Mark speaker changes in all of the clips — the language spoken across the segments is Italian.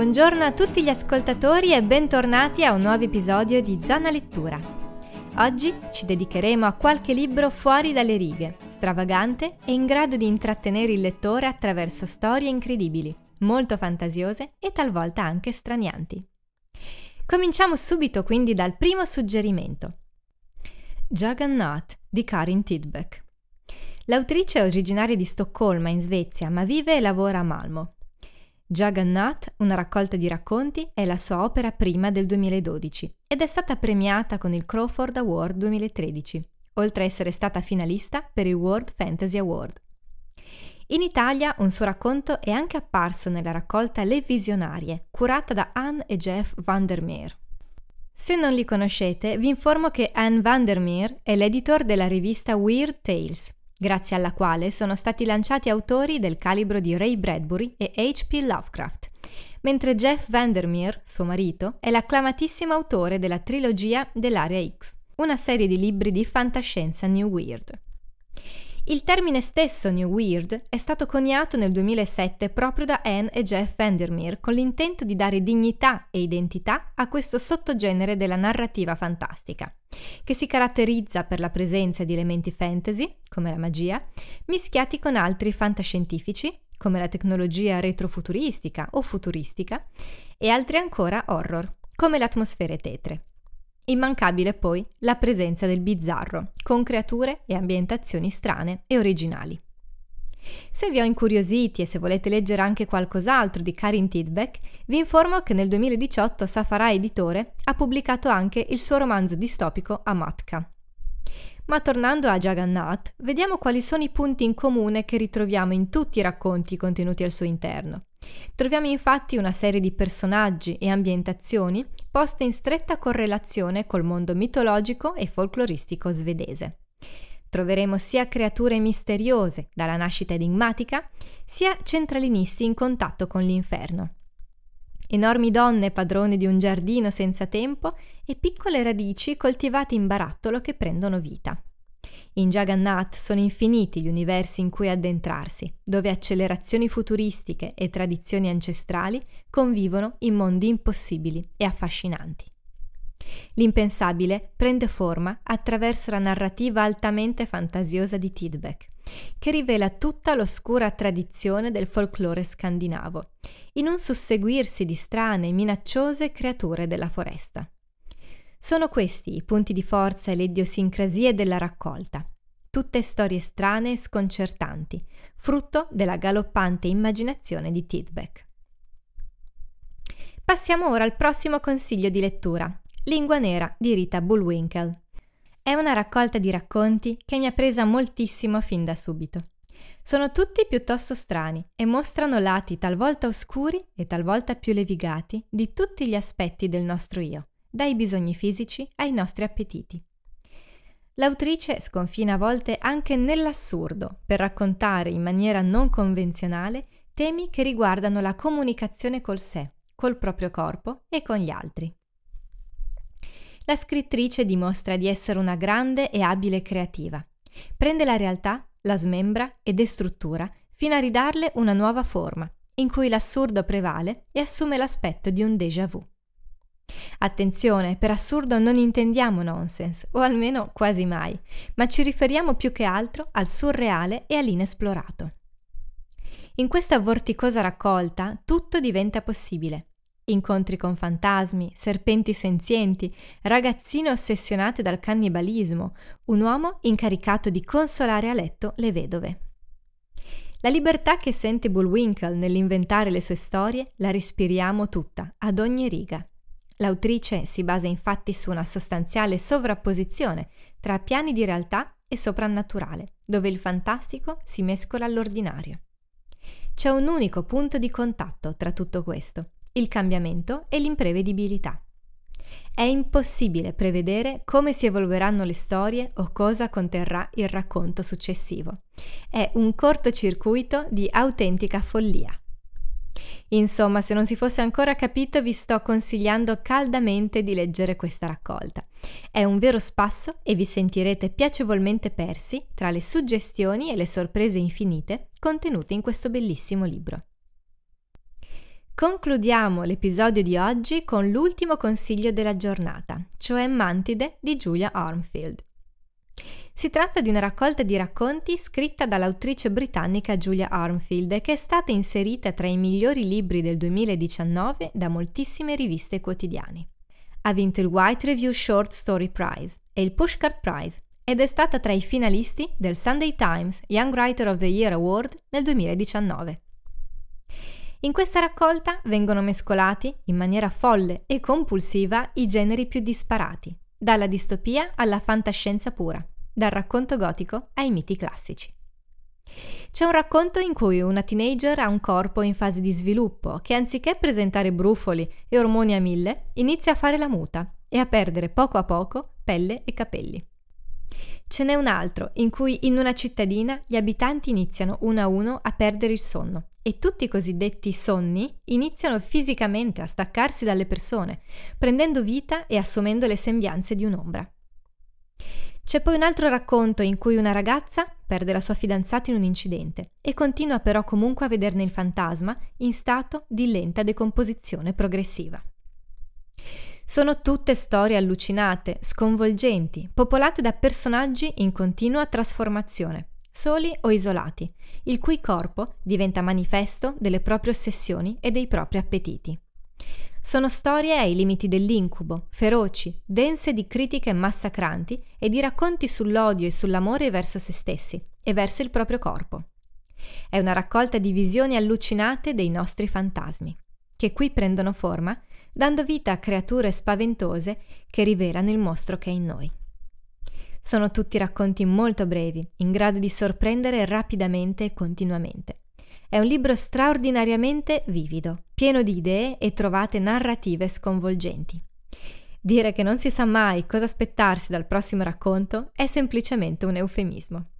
Speaker 1: Buongiorno a tutti gli ascoltatori e bentornati a un nuovo episodio di Zona Lettura. Oggi ci dedicheremo a qualche libro fuori dalle righe, stravagante e in grado di intrattenere il lettore attraverso storie incredibili, molto fantasiose e talvolta anche stranianti. Cominciamo subito quindi dal primo suggerimento. Juggernaut di Karin Tidbeck. L'autrice è originaria di Stoccolma, in Svezia, ma vive e lavora a Malmo. Juggernaut, una raccolta di racconti, è la sua opera prima del 2012 ed è stata premiata con il Crawford Award 2013, oltre a essere stata finalista per il World Fantasy Award. In Italia un suo racconto è anche apparso nella raccolta Le Visionarie, curata da Anne e Jeff Vandermeer. Se non li conoscete, vi informo che Anne Vandermeer è l'editor della rivista Weird Tales, grazie alla quale sono stati lanciati autori del calibro di Ray Bradbury e H.P. Lovecraft, mentre Jeff Vandermeer, suo marito, è l'acclamatissimo autore della trilogia dell'Area X, una serie di libri di fantascienza New Weird. Il termine stesso New Weird è stato coniato nel 2007 proprio da Anne e Jeff Vandermeer con l'intento di dare dignità e identità a questo sottogenere della narrativa fantastica, che si caratterizza per la presenza di elementi fantasy, come la magia, mischiati con altri fantascientifici, come la tecnologia retrofuturistica o futuristica, e altri ancora horror, come le atmosfere tetre. Immancabile poi la presenza del bizzarro, con creature e ambientazioni strane e originali. Se vi ho incuriositi e se volete leggere anche qualcos'altro di Karin Tidbeck, vi informo che nel 2018 Safara Editore ha pubblicato anche il suo romanzo distopico Amatka. Ma tornando a Jagannath, vediamo quali sono i punti in comune che ritroviamo in tutti i racconti contenuti al suo interno. Troviamo infatti una serie di personaggi e ambientazioni poste in stretta correlazione col mondo mitologico e folcloristico svedese. Troveremo sia creature misteriose, dalla nascita enigmatica, sia centralinisti in contatto con l'inferno. Enormi donne padrone di un giardino senza tempo e piccole radici coltivate in barattolo che prendono vita. In Jagannath sono infiniti gli universi in cui addentrarsi, dove accelerazioni futuristiche e tradizioni ancestrali convivono in mondi impossibili e affascinanti. L'impensabile prende forma attraverso la narrativa altamente fantasiosa di Tidbeck, che rivela tutta l'oscura tradizione del folklore scandinavo, in un susseguirsi di strane e minacciose creature della foresta. Sono questi i punti di forza e le idiosincrasie della raccolta. Tutte storie strane e sconcertanti, frutto della galoppante immaginazione di Tidbeck. Passiamo ora al prossimo consiglio di lettura, Lingua nera di Rita Bullwinkle. È una raccolta di racconti che mi ha presa moltissimo fin da subito. Sono tutti piuttosto strani e mostrano lati talvolta oscuri e talvolta più levigati di tutti gli aspetti del nostro io dai bisogni fisici ai nostri appetiti. L'autrice sconfina a volte anche nell'assurdo per raccontare in maniera non convenzionale temi che riguardano la comunicazione col sé, col proprio corpo e con gli altri. La scrittrice dimostra di essere una grande e abile creativa. Prende la realtà, la smembra e destruttura fino a ridarle una nuova forma, in cui l'assurdo prevale e assume l'aspetto di un déjà vu. Attenzione, per assurdo non intendiamo nonsense, o almeno quasi mai, ma ci riferiamo più che altro al surreale e all'inesplorato. In questa vorticosa raccolta tutto diventa possibile. Incontri con fantasmi, serpenti senzienti, ragazzine ossessionate dal cannibalismo, un uomo incaricato di consolare a letto le vedove. La libertà che sente Bullwinkle nell'inventare le sue storie la respiriamo tutta, ad ogni riga. L'autrice si basa infatti su una sostanziale sovrapposizione tra piani di realtà e soprannaturale, dove il fantastico si mescola all'ordinario. C'è un unico punto di contatto tra tutto questo, il cambiamento e l'imprevedibilità. È impossibile prevedere come si evolveranno le storie o cosa conterrà il racconto successivo. È un cortocircuito di autentica follia. Insomma, se non si fosse ancora capito, vi sto consigliando caldamente di leggere questa raccolta. È un vero spasso e vi sentirete piacevolmente persi tra le suggestioni e le sorprese infinite contenute in questo bellissimo libro. Concludiamo l'episodio di oggi con l'ultimo consiglio della giornata, cioè Mantide di Julia Armfield. Si tratta di una raccolta di racconti scritta dall'autrice britannica Julia Armfield che è stata inserita tra i migliori libri del 2019 da moltissime riviste quotidiane. Ha vinto il White Review Short Story Prize e il Pushcart Prize ed è stata tra i finalisti del Sunday Times Young Writer of the Year Award nel 2019. In questa raccolta vengono mescolati, in maniera folle e compulsiva, i generi più disparati, dalla distopia alla fantascienza pura, dal racconto gotico ai miti classici. C'è un racconto in cui una teenager ha un corpo in fase di sviluppo che anziché presentare brufoli e ormoni a mille, inizia a fare la muta e a perdere poco a poco pelle e capelli. Ce n'è un altro in cui in una cittadina gli abitanti iniziano uno a uno a perdere il sonno e tutti i cosiddetti sonni iniziano fisicamente a staccarsi dalle persone, prendendo vita e assumendo le sembianze di un'ombra. C'è poi un altro racconto in cui una ragazza perde la sua fidanzata in un incidente e continua però comunque a vederne il fantasma in stato di lenta decomposizione progressiva. Sono tutte storie allucinate, sconvolgenti, popolate da personaggi in continua trasformazione, soli o isolati, il cui corpo diventa manifesto delle proprie ossessioni e dei propri appetiti. Sono storie ai limiti dell'incubo, feroci, dense di critiche massacranti e di racconti sull'odio e sull'amore verso se stessi e verso il proprio corpo. È una raccolta di visioni allucinate dei nostri fantasmi, che qui prendono forma, dando vita a creature spaventose che rivelano il mostro che è in noi. Sono tutti racconti molto brevi, in grado di sorprendere rapidamente e continuamente. È un libro straordinariamente vivido, pieno di idee e trovate narrative sconvolgenti. Dire che non si sa mai cosa aspettarsi dal prossimo racconto è semplicemente un eufemismo.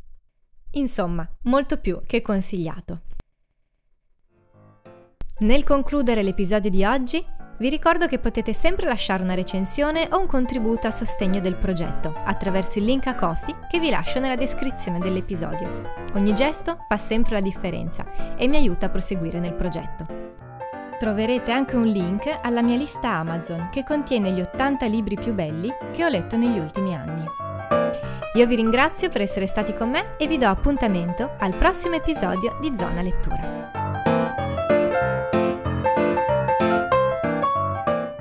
Speaker 1: Insomma, molto più che consigliato. Nel concludere l'episodio di oggi, vi ricordo che potete sempre lasciare una recensione o un contributo a sostegno del progetto attraverso il link a Coffee che vi lascio nella descrizione dell'episodio. Ogni gesto fa sempre la differenza e mi aiuta a proseguire nel progetto. Troverete anche un link alla mia lista Amazon che contiene gli 80 libri più belli che ho letto negli ultimi anni. Io vi ringrazio per essere stati con me e vi do appuntamento al prossimo episodio di Zona Lettura.